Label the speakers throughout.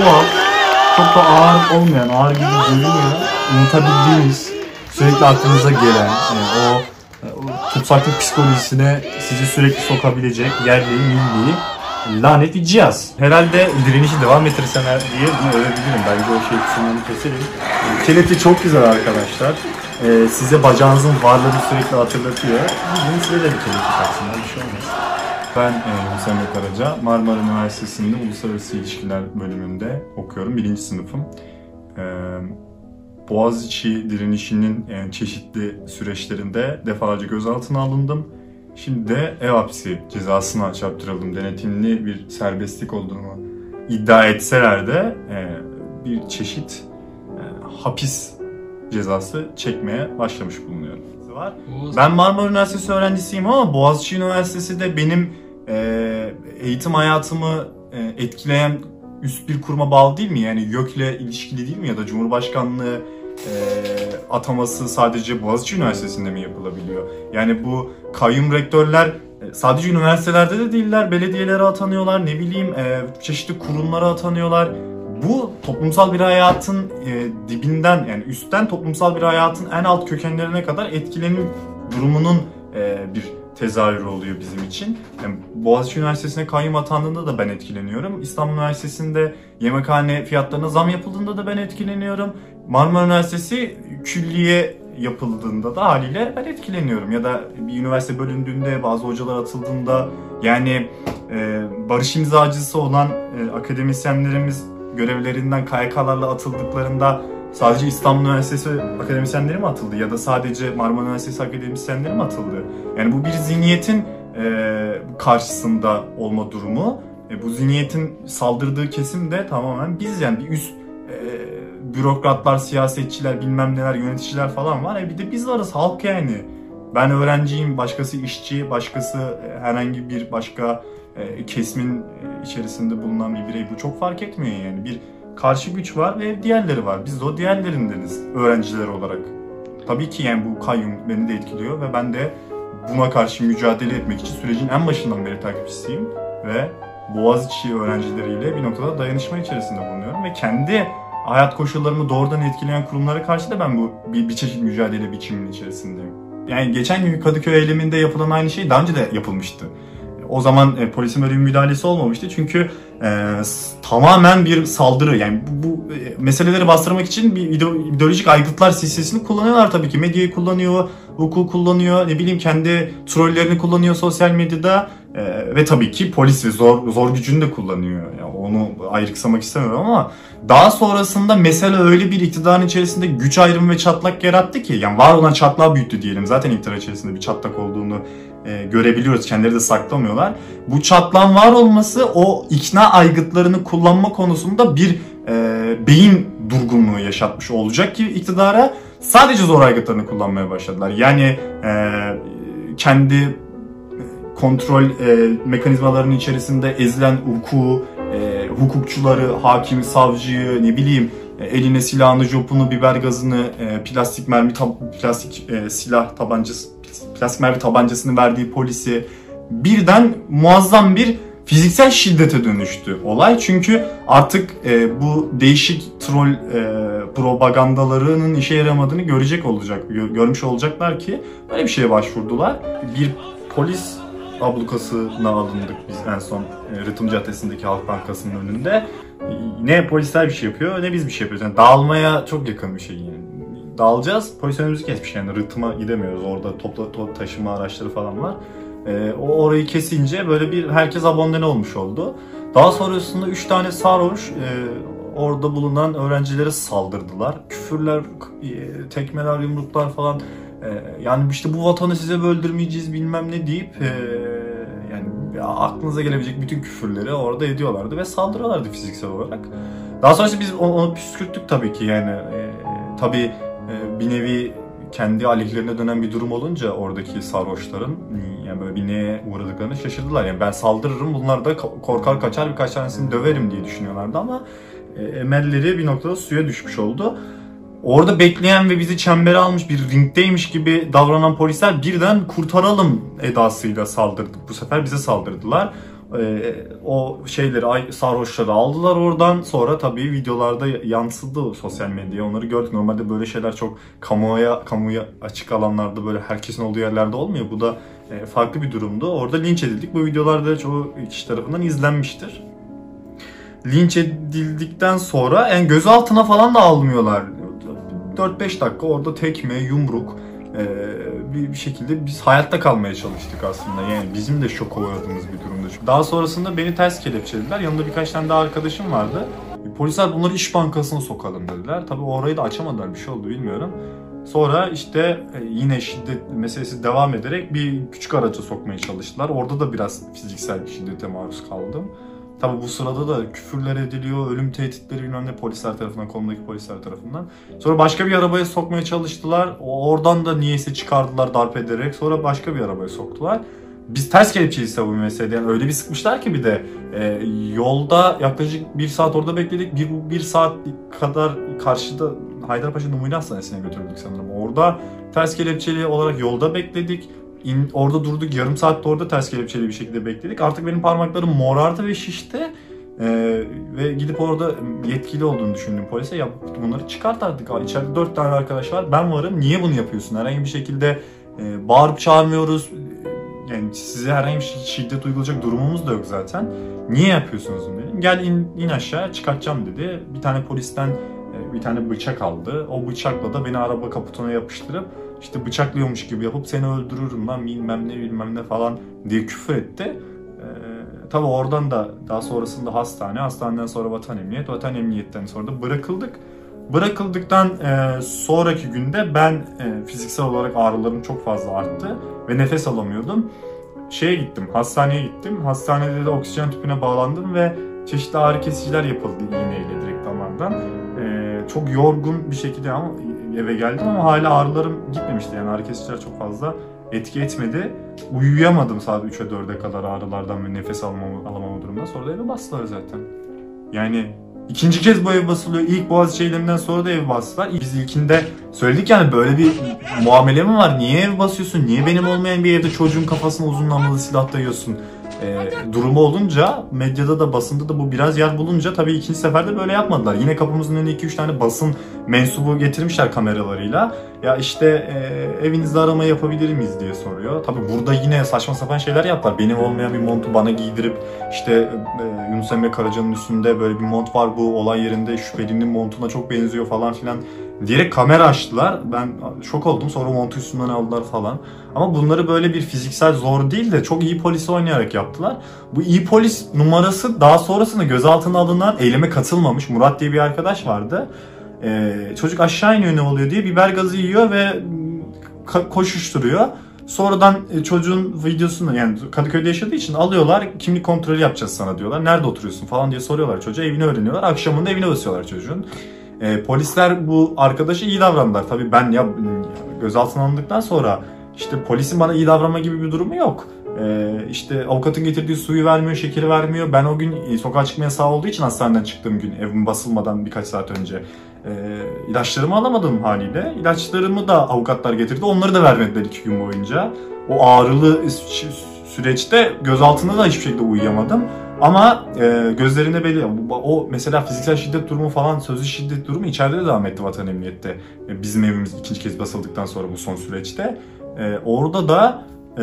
Speaker 1: doğal, çok da ağır olmayan, ağır gibi görünüyor. Unutabildiğiniz, sürekli aklınıza gelen, yani o, o tutsaklık psikolojisine sizi sürekli sokabilecek yerli, milli, lanet bir cihaz. Herhalde direnişi devam ettirseler diye bunu övebilirim. Bence o şey kısımlarını keselim. Keleti çok güzel arkadaşlar. Ee, size bacağınızın varlığını sürekli hatırlatıyor. Bugün size de bir keleti taksınlar. Bir şey olmaz. Ben e, Hüseyin Karaca, Marmara Üniversitesi'nde Uluslararası İlişkiler bölümünde okuyorum. Birinci sınıfım. Ee, Boğaziçi direnişinin yani çeşitli süreçlerinde defalarca gözaltına alındım. Şimdi de ev hapsi cezasına çarptırıldım. Denetimli bir serbestlik olduğunu iddia etseler de e, bir çeşit e, hapis cezası çekmeye başlamış bulunuyorum. Var. Ben Marmara Üniversitesi öğrencisiyim ama Boğaziçi Üniversitesi de benim e, eğitim hayatımı e, etkileyen üst bir kuruma bağlı değil mi? Yani YÖK'le ilişkili değil mi? Ya da Cumhurbaşkanlığı e, ataması sadece Boğaziçi Üniversitesi'nde mi yapılabiliyor? Yani bu kayyum rektörler e, sadece üniversitelerde de değiller. Belediyelere atanıyorlar, ne bileyim e, çeşitli kurumlara atanıyorlar. Bu toplumsal bir hayatın e, dibinden yani üstten toplumsal bir hayatın en alt kökenlerine kadar etkilenim durumunun e, bir tezahürü oluyor bizim için. Yani Boğaziçi Üniversitesi'ne kayyum atandığında da ben etkileniyorum. İstanbul Üniversitesi'nde yemekhane fiyatlarına zam yapıldığında da ben etkileniyorum. Marmara Üniversitesi külliye yapıldığında da haliyle ben etkileniyorum. Ya da bir üniversite bölündüğünde, bazı hocalar atıldığında yani e, barış imzacısı olan e, akademisyenlerimiz görevlerinden KYK'larla atıldıklarında sadece İstanbul Üniversitesi akademisyenleri mi atıldı ya da sadece Marmara Üniversitesi akademisyenleri mi atıldı? Yani bu bir zihniyetin e, karşısında olma durumu. E, bu zihniyetin saldırdığı kesim de tamamen biz yani bir üst e, bürokratlar, siyasetçiler, bilmem neler, yöneticiler falan var. E bir de biz varız halk yani. Ben öğrenciyim, başkası işçi, başkası e, herhangi bir başka e, kesimin e, içerisinde bulunan bir birey. Bu çok fark etmiyor yani. Bir karşı güç var ve diğerleri var. Biz de o diğerlerindeniz öğrenciler olarak. Tabii ki yani bu kayyum beni de etkiliyor ve ben de buna karşı mücadele etmek için sürecin en başından beri takipçisiyim ve Boğaziçi öğrencileriyle bir noktada dayanışma içerisinde bulunuyorum ve kendi hayat koşullarımı doğrudan etkileyen kurumlara karşı da ben bu bir, bir çeşit mücadele biçiminin içerisindeyim. Yani geçen gün Kadıköy eyleminde yapılan aynı şey daha önce de yapılmıştı. O zaman e, polisin böyle bir müdahalesi olmamıştı çünkü e, tamamen bir saldırı yani bu, bu e, meseleleri bastırmak için bir ideolojik aygıtlar silsilesini kullanıyorlar tabii ki. Medyayı kullanıyor, hukuk kullanıyor, ne bileyim kendi trollerini kullanıyor sosyal medyada e, ve tabii ki polis ve zor zor gücünü de kullanıyor. Yani onu ayrıksamak istemiyorum ama daha sonrasında mesele öyle bir iktidarın içerisinde güç ayrımı ve çatlak yarattı ki yani var olan çatlağı büyüttü diyelim. Zaten iktidar içerisinde bir çatlak olduğunu e, görebiliyoruz. Kendileri de saklamıyorlar. Bu çatlağın var olması o ikna aygıtlarını kullanma konusunda bir e, beyin durgunluğu yaşatmış olacak ki iktidara sadece zor aygıtlarını kullanmaya başladılar. Yani e, kendi kontrol e, mekanizmalarının içerisinde ezilen hukuku, e, hukukçuları, hakim, savcıyı, ne bileyim e, eline silahını, jopunu, biber gazını, e, plastik mermi, plastik e, silah tabancası, mermi tabancasını verdiği polisi birden muazzam bir fiziksel şiddete dönüştü olay. Çünkü artık e, bu değişik troll e, propagandalarının işe yaramadığını görecek olacak, gör, görmüş olacaklar ki böyle bir şeye başvurdular. Bir polis ablukasına alındık biz en son e, Caddesi'ndeki Halk Bankası'nın önünde. Ne polisler bir şey yapıyor ne biz bir şey yapıyoruz. Yani dağılmaya çok yakın bir şey yani. Dağılacağız. Polis önümüzü kesmiş yani rıtıma gidemiyoruz. Orada topla top taşıma araçları falan var. E, o orayı kesince böyle bir herkes abone olmuş oldu. Daha sonrasında 3 tane sarhoş e, orada bulunan öğrencilere saldırdılar. Küfürler, e, tekmeler, yumruklar falan ee, yani işte bu vatanı size böldürmeyeceğiz bilmem ne deyip e, yani aklınıza gelebilecek bütün küfürleri orada ediyorlardı ve saldırıyorlardı fiziksel olarak. Daha sonrası biz onu, onu püskürttük tabii ki yani e, tabii e, bir nevi kendi aleyhlerine dönen bir durum olunca oradaki sarhoşların yani böyle bir neye uğradıklarını şaşırdılar. Yani ben saldırırım bunlar da korkar kaçar birkaç tanesini döverim diye düşünüyorlardı ama e, emelleri bir noktada suya düşmüş oldu. Orada bekleyen ve bizi çembere almış bir ringdeymiş gibi davranan polisler birden kurtaralım edasıyla saldırdı. Bu sefer bize saldırdılar. E, o şeyleri ay- sarhoşları aldılar oradan. Sonra tabii videolarda yansıdı sosyal medyaya. Onları gördük. Normalde böyle şeyler çok kamuoya kamuya açık alanlarda böyle herkesin olduğu yerlerde olmuyor. Bu da e, farklı bir durumdu. Orada linç edildik. Bu videolarda çoğu kişi tarafından izlenmiştir. Linç edildikten sonra en gözaltına falan da almıyorlar. 4-5 dakika orada tekme, yumruk e, bir, bir şekilde biz hayatta kalmaya çalıştık aslında. Yani bizim de şok uğradığımız bir durumda. Daha sonrasında beni ters kelepçelediler. Yanımda birkaç tane daha arkadaşım vardı. Polisler bunları iş bankasına sokalım dediler. Tabii orayı da açamadılar. Bir şey oldu bilmiyorum. Sonra işte e, yine şiddet meselesi devam ederek bir küçük araca sokmaya çalıştılar. Orada da biraz fiziksel bir şiddete maruz kaldım. Tabi bu sırada da küfürler ediliyor, ölüm tehditleri bilmem ne polisler tarafından, konudaki polisler tarafından. Sonra başka bir arabaya sokmaya çalıştılar. Oradan da niyeyse çıkardılar darp ederek. Sonra başka bir arabaya soktular. Biz ters kelepçeyiz tabii bu meselede. Yani öyle bir sıkmışlar ki bir de e, yolda yaklaşık bir saat orada bekledik. Bir, bir saat kadar karşıda Haydarpaşa Numune Hastanesi'ne götürdük sanırım. Orada ters kelepçeli olarak yolda bekledik. İn, orada durduk yarım saatte orada ters kelepçeli bir şekilde bekledik. Artık benim parmaklarım morardı ve şişti. Ee, ve gidip orada yetkili olduğunu düşündüm polise. Ya bunları çıkart artık. İçeride dört tane arkadaş var. Ben varım. Niye bunu yapıyorsun? Herhangi bir şekilde e, bağırıp çağırmıyoruz. Yani size herhangi bir şiddet uygulayacak durumumuz da yok zaten. Niye yapıyorsunuz bunu dedim. Gel in, in aşağı çıkartacağım dedi. Bir tane polisten e, bir tane bıçak aldı. O bıçakla da beni araba kaputuna yapıştırıp işte bıçaklıyormuş gibi yapıp seni öldürürüm lan bilmem ne bilmem ne falan diye küfür etti. Ee, tabii oradan da daha sonrasında hastane, hastaneden sonra vatan emniyet, vatan emniyetten sonra da bırakıldık. Bırakıldıktan e, sonraki günde ben e, fiziksel olarak ağrılarım çok fazla arttı ve nefes alamıyordum. Şeye gittim, hastaneye gittim. Hastanede de oksijen tüpüne bağlandım ve çeşitli ağrı kesiciler yapıldı iğneyle direkt damardan. E, çok yorgun bir şekilde ama eve geldim ama hala ağrılarım gitmemişti. Yani ağrı kesiciler çok fazla etki etmedi. Uyuyamadım saat 3'e 4'e kadar ağrılardan ve nefes almama, alamama durumunda. Sonra da eve bastılar zaten. Yani ikinci kez bu ev basılıyor. İlk boğaz eyleminden sonra da ev bastılar. Biz ilkinde söyledik yani böyle bir muamele mi var? Niye ev basıyorsun? Niye benim olmayan bir evde çocuğun kafasına uzun namlulı silah dayıyorsun? E, durumu olunca medyada da basında da bu biraz yer bulunca tabii ikinci seferde böyle yapmadılar. Yine kapımızın önüne 2-3 tane basın mensubu getirmişler kameralarıyla. Ya işte e, evinizde arama yapabilir miyiz diye soruyor. Tabii burada yine saçma sapan şeyler yaptılar. Benim olmayan bir montu bana giydirip işte e, Yunus Emre Karaca'nın üstünde böyle bir mont var bu olay yerinde şüphelinin montuna çok benziyor falan filan diyerek kamera açtılar. Ben şok oldum. Sonra montu üstünden aldılar falan. Ama bunları böyle bir fiziksel zor değil de çok iyi polis oynayarak yaptılar. Bu iyi polis numarası daha sonrasında gözaltına alınan eyleme katılmamış. Murat diye bir arkadaş vardı. Ee, çocuk aşağı iniyor ne oluyor diye biber gazı yiyor ve koşuşturuyor. Sonradan e, çocuğun videosunu yani Kadıköy'de yaşadığı için alıyorlar. Kimlik kontrolü yapacağız sana diyorlar. Nerede oturuyorsun falan diye soruyorlar çocuğa. Evini öğreniyorlar. Akşamında evine basıyorlar çocuğun. E, polisler bu arkadaşa iyi davrandılar. Tabii ben ya gözaltına alındıktan sonra işte polisin bana iyi davranma gibi bir durumu yok. Ee, işte avukatın getirdiği suyu vermiyor, şekeri vermiyor. Ben o gün e, sokağa çıkma yasağı olduğu için hastaneden çıktığım gün evim basılmadan birkaç saat önce e, ilaçlarımı alamadım haliyle. İlaçlarımı da avukatlar getirdi. Onları da vermediler iki gün boyunca. O ağrılı süreçte gözaltında da hiçbir şekilde uyuyamadım. Ama e, gözlerinde belli. O mesela fiziksel şiddet durumu falan sözlü şiddet durumu içeride de devam etti vatan emniyette. E, bizim evimiz ikinci kez basıldıktan sonra bu son süreçte. E, orada da e,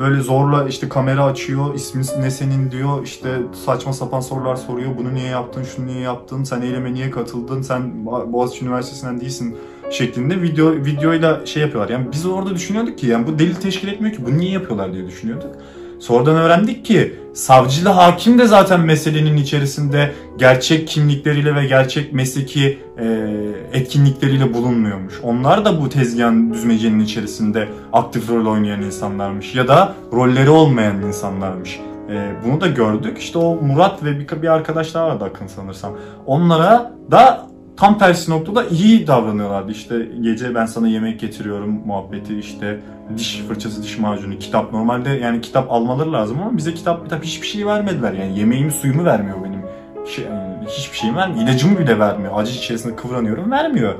Speaker 1: böyle zorla işte kamera açıyor, ismin ne senin diyor, işte saçma sapan sorular soruyor. Bunu niye yaptın, şunu niye yaptın, sen eyleme niye katıldın, sen Boğaziçi Üniversitesi'nden değilsin şeklinde video videoyla şey yapıyorlar. Yani biz orada düşünüyorduk ki yani bu delil teşkil etmiyor ki bunu niye yapıyorlar diye düşünüyorduk. Sonradan öğrendik ki savcı hakim de zaten meselenin içerisinde gerçek kimlikleriyle ve gerçek mesleki e, etkinlikleriyle bulunmuyormuş. Onlar da bu tezgahın düzmecenin içerisinde aktif rol oynayan insanlarmış ya da rolleri olmayan insanlarmış. E, bunu da gördük. İşte o Murat ve bir, bir arkadaş daha vardı Akın sanırsam. Onlara da tam tersi noktada iyi davranıyorlardı. İşte gece ben sana yemek getiriyorum muhabbeti işte diş fırçası, diş macunu, kitap. Normalde yani kitap almaları lazım ama bize kitap kitap hiçbir şey vermediler. Yani yemeğimi suyumu vermiyor benim. Şey, yani hiçbir şeyim vermiyor. İlacımı bile vermiyor. Acı içerisinde kıvranıyorum vermiyor.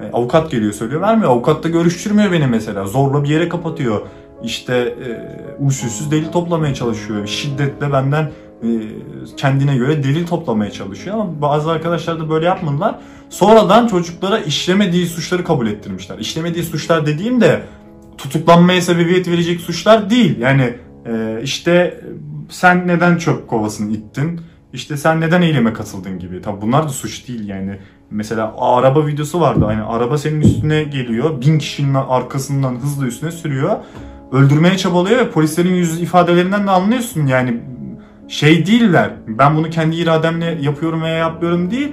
Speaker 1: E, avukat geliyor söylüyor vermiyor. Avukat da görüştürmüyor beni mesela. Zorla bir yere kapatıyor. işte e, usulsüz delil toplamaya çalışıyor. Şiddetle benden kendine göre delil toplamaya çalışıyor ama bazı arkadaşlar da böyle yapmadılar. Sonradan çocuklara işlemediği suçları kabul ettirmişler. İşlemediği suçlar dediğim de tutuklanmaya sebebiyet verecek suçlar değil. Yani e, işte sen neden çöp kovasını ittin? İşte sen neden eyleme katıldın gibi. Tabi bunlar da suç değil yani. Mesela araba videosu vardı. Hani araba senin üstüne geliyor. Bin kişinin arkasından hızlı üstüne sürüyor. Öldürmeye çabalıyor ve polislerin yüz ifadelerinden de anlıyorsun yani şey değiller. Ben bunu kendi irademle yapıyorum veya yapmıyorum değil.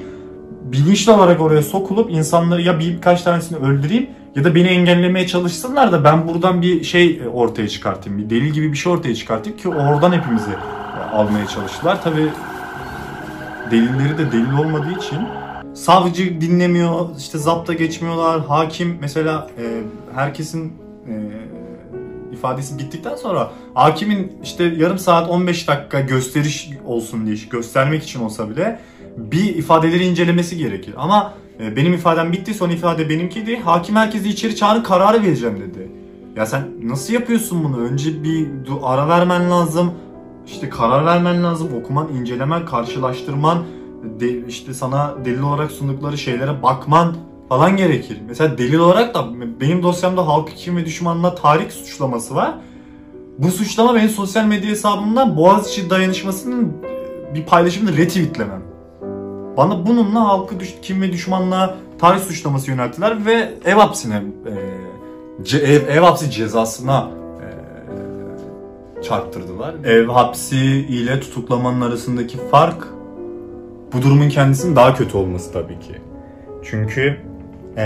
Speaker 1: Bilinçli olarak oraya sokulup insanları ya birkaç tanesini öldüreyim ya da beni engellemeye çalışsınlar da ben buradan bir şey ortaya çıkartayım. Bir delil gibi bir şey ortaya çıkartayım ki oradan hepimizi almaya çalıştılar. Tabi delilleri de delil olmadığı için savcı dinlemiyor, işte zapta geçmiyorlar, hakim mesela e, herkesin e, ifadesi bittikten sonra hakimin işte yarım saat 15 dakika gösteriş olsun diye göstermek için olsa bile bir ifadeleri incelemesi gerekir. Ama e, benim ifadem bitti son ifade benimkiydi. Hakim herkesi içeri çağırın kararı vereceğim dedi. Ya sen nasıl yapıyorsun bunu? Önce bir ara vermen lazım. İşte karar vermen lazım. Okuman, incelemen, karşılaştırman, de, işte sana delil olarak sundukları şeylere bakman falan gerekir. Mesela delil olarak da benim dosyamda halk kim ve düşmanla tarih suçlaması var. Bu suçlama benim sosyal medya hesabımdan Boğaziçi dayanışmasının bir paylaşımını retweetlemem. Bana bununla halkı düş, kim ve düşmanla tarih suçlaması yönelttiler ve ev hapsine e, ce, ev, ev hapsi cezasına e, çarptırdılar. Ev hapsi ile tutuklamanın arasındaki fark bu durumun kendisinin daha kötü olması tabii ki. Çünkü e,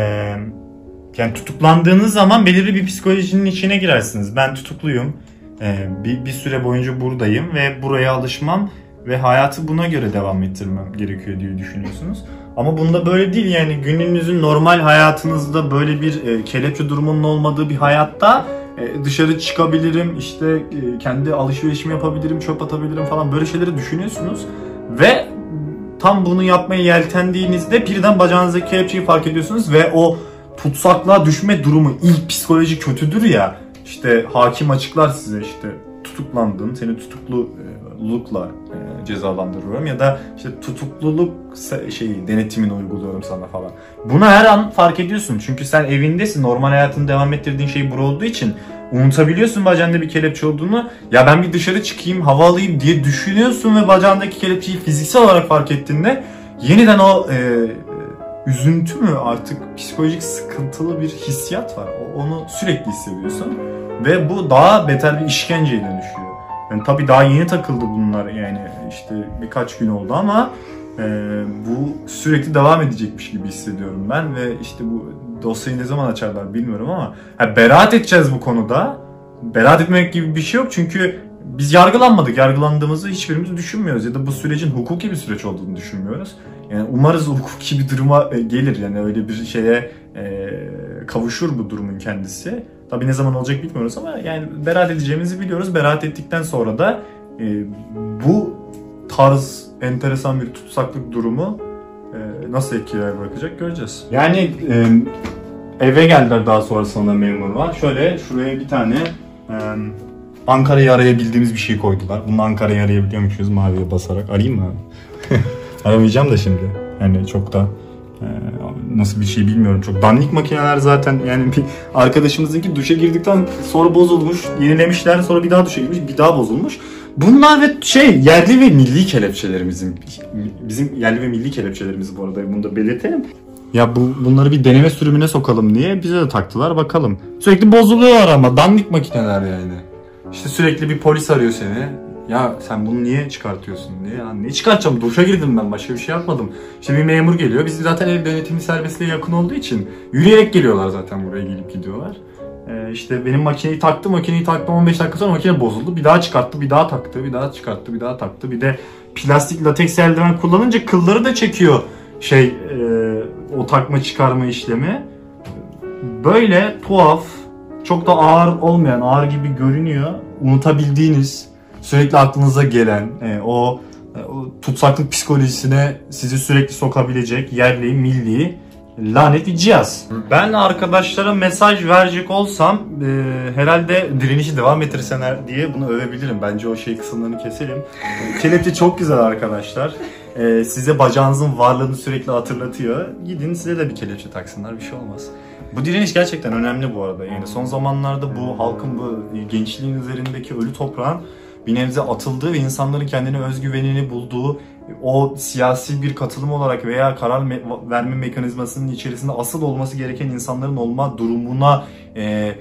Speaker 1: yani tutuklandığınız zaman belirli bir psikolojinin içine girersiniz. Ben tutukluyum. E, bir, bir süre boyunca buradayım ve buraya alışmam ve hayatı buna göre devam ettirmem gerekiyor diye düşünüyorsunuz. Ama bunda böyle değil yani gününüzün normal hayatınızda böyle bir e, kelepçe durumunun olmadığı bir hayatta e, dışarı çıkabilirim, işte e, kendi alışverişimi yapabilirim, çöp atabilirim falan böyle şeyleri düşünüyorsunuz. Ve tam bunu yapmaya yeltendiğinizde birden bacağınızdaki kelepçeyi fark ediyorsunuz ve o tutsaklığa düşme durumu ilk psikoloji kötüdür ya. İşte hakim açıklar size işte tutuklandın, seni tutuklulukla e, cezalandırıyorum ya da işte tutukluluk şeyi denetimini uyguluyorum sana falan. Bunu her an fark ediyorsun çünkü sen evindesin, normal hayatını devam ettirdiğin şey bura olduğu için unutabiliyorsun bacağında bir kelepçe olduğunu. Ya ben bir dışarı çıkayım, hava alayım diye düşünüyorsun ve bacağındaki kelepçeyi fiziksel olarak fark ettiğinde yeniden o e, üzüntü mü artık psikolojik sıkıntılı bir hissiyat var. Onu sürekli hissediyorsun ve bu daha beter bir işkenceye dönüşüyor. Yani tabii daha yeni takıldı bunlar yani işte birkaç gün oldu ama e, bu sürekli devam edecekmiş gibi hissediyorum ben ve işte bu dosyayı ne zaman açarlar bilmiyorum ama ha, beraat edeceğiz bu konuda. Beraat etmek gibi bir şey yok çünkü biz yargılanmadık. Yargılandığımızı hiçbirimiz düşünmüyoruz ya da bu sürecin hukuki bir süreç olduğunu düşünmüyoruz. Yani umarız hukuki bir duruma e, gelir yani öyle bir şeye e, kavuşur bu durumun kendisi. Tabii ne zaman olacak bilmiyoruz ama yani beraat edeceğimizi biliyoruz. Beraat ettikten sonra da e, bu tarz enteresan bir tutsaklık durumu e, nasıl etkiler bırakacak göreceğiz. Yani e, eve geldiler daha sonrasında memurlar. Şöyle şuraya bir tane e, Ankara'yı arayabildiğimiz bir şey koydular. Bunu Ankara'yı arayabiliyormuşuz maviye basarak. Arayayım mı Aramayacağım da şimdi. Yani çok da nasıl bir şey bilmiyorum. Çok dandik makineler zaten yani bir arkadaşımızınki duşa girdikten sonra bozulmuş. Yenilemişler sonra bir daha duşa girmiş bir daha bozulmuş. Bunlar ve şey yerli ve milli kelepçelerimizin bizim yerli ve milli kelepçelerimiz bu arada bunu da belirtelim. Ya bu bunları bir deneme sürümüne sokalım diye bize de taktılar bakalım. Sürekli bozuluyorlar ama dandik makineler yani. İşte sürekli bir polis arıyor seni. Ya sen bunu niye çıkartıyorsun diye. Ya ne çıkartacağım? Duşa girdim ben. Başka bir şey yapmadım. İşte bir memur geliyor. Biz zaten ev denetimi serbestliğe yakın olduğu için yürüyerek geliyorlar zaten buraya gelip gidiyorlar. Ee, işte benim makineyi taktı. Makineyi taktı 15 dakika sonra makine bozuldu. Bir daha çıkarttı. Bir daha taktı. Bir daha çıkarttı. Bir daha taktı. Bir de plastik lateks eldiven kullanınca kılları da çekiyor şey e, o takma çıkarma işlemi. Böyle tuhaf, çok da ağır olmayan, ağır gibi görünüyor. Unutabildiğiniz, sürekli aklınıza gelen, e, o, e, o tutsaklık psikolojisine sizi sürekli sokabilecek yerli, milli
Speaker 2: lanet bir cihaz.
Speaker 1: Ben arkadaşlara mesaj verecek olsam e, herhalde direnişi devam ettirseler diye bunu övebilirim. Bence o şey kısımlarını keselim. E, Kelepçe çok güzel arkadaşlar. E, size bacağınızın varlığını sürekli hatırlatıyor. Gidin size de bir kelepçe taksınlar bir şey olmaz. Bu direniş gerçekten önemli bu arada. Yani son zamanlarda bu halkın bu gençliğin üzerindeki ölü toprağın bir nebze atıldığı ve insanların kendine özgüvenini bulduğu o siyasi bir katılım olarak veya karar me- verme mekanizmasının içerisinde asıl olması gereken insanların olma durumuna e,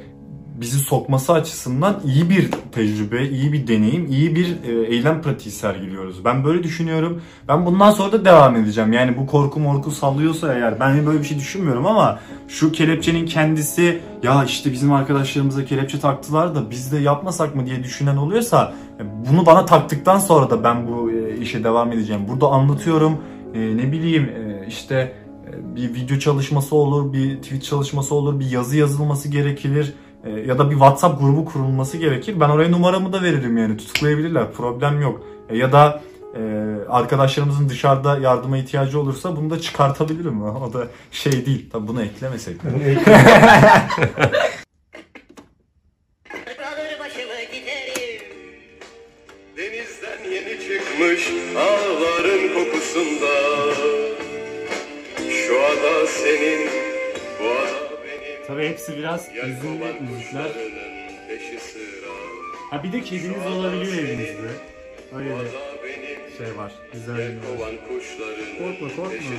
Speaker 1: bizi sokması açısından iyi bir tecrübe, iyi bir deneyim, iyi bir e, eylem pratiği sergiliyoruz. Ben böyle düşünüyorum. Ben bundan sonra da devam edeceğim. Yani bu korku morku sallıyorsa eğer ben böyle bir şey düşünmüyorum ama şu kelepçenin kendisi ya işte bizim arkadaşlarımıza kelepçe taktılar da biz de yapmasak mı diye düşünen oluyorsa e, bunu bana taktıktan sonra da ben bu e, işe devam edeceğim. Burada anlatıyorum. Ne bileyim işte bir video çalışması olur, bir tweet çalışması olur, bir yazı yazılması gerekir ya da bir WhatsApp grubu kurulması gerekir. Ben oraya numaramı da veririm yani tutuklayabilirler problem yok. E, ya da e, arkadaşlarımızın dışarıda yardıma ihtiyacı olursa bunu da çıkartabilirim. O da şey değil. Tabii bunu eklemesek. de.
Speaker 3: Alır başımı giderim.
Speaker 4: Denizden yeni çıkmış ağların kokusunda Şu ada senin, bu ada
Speaker 2: Tabii hepsi biraz
Speaker 4: Yelkovan
Speaker 2: müzikler. Ha bir de kediniz olabiliyor evinizde. Öyle
Speaker 4: benim,
Speaker 2: şey var. Güzel Korkma, korkma.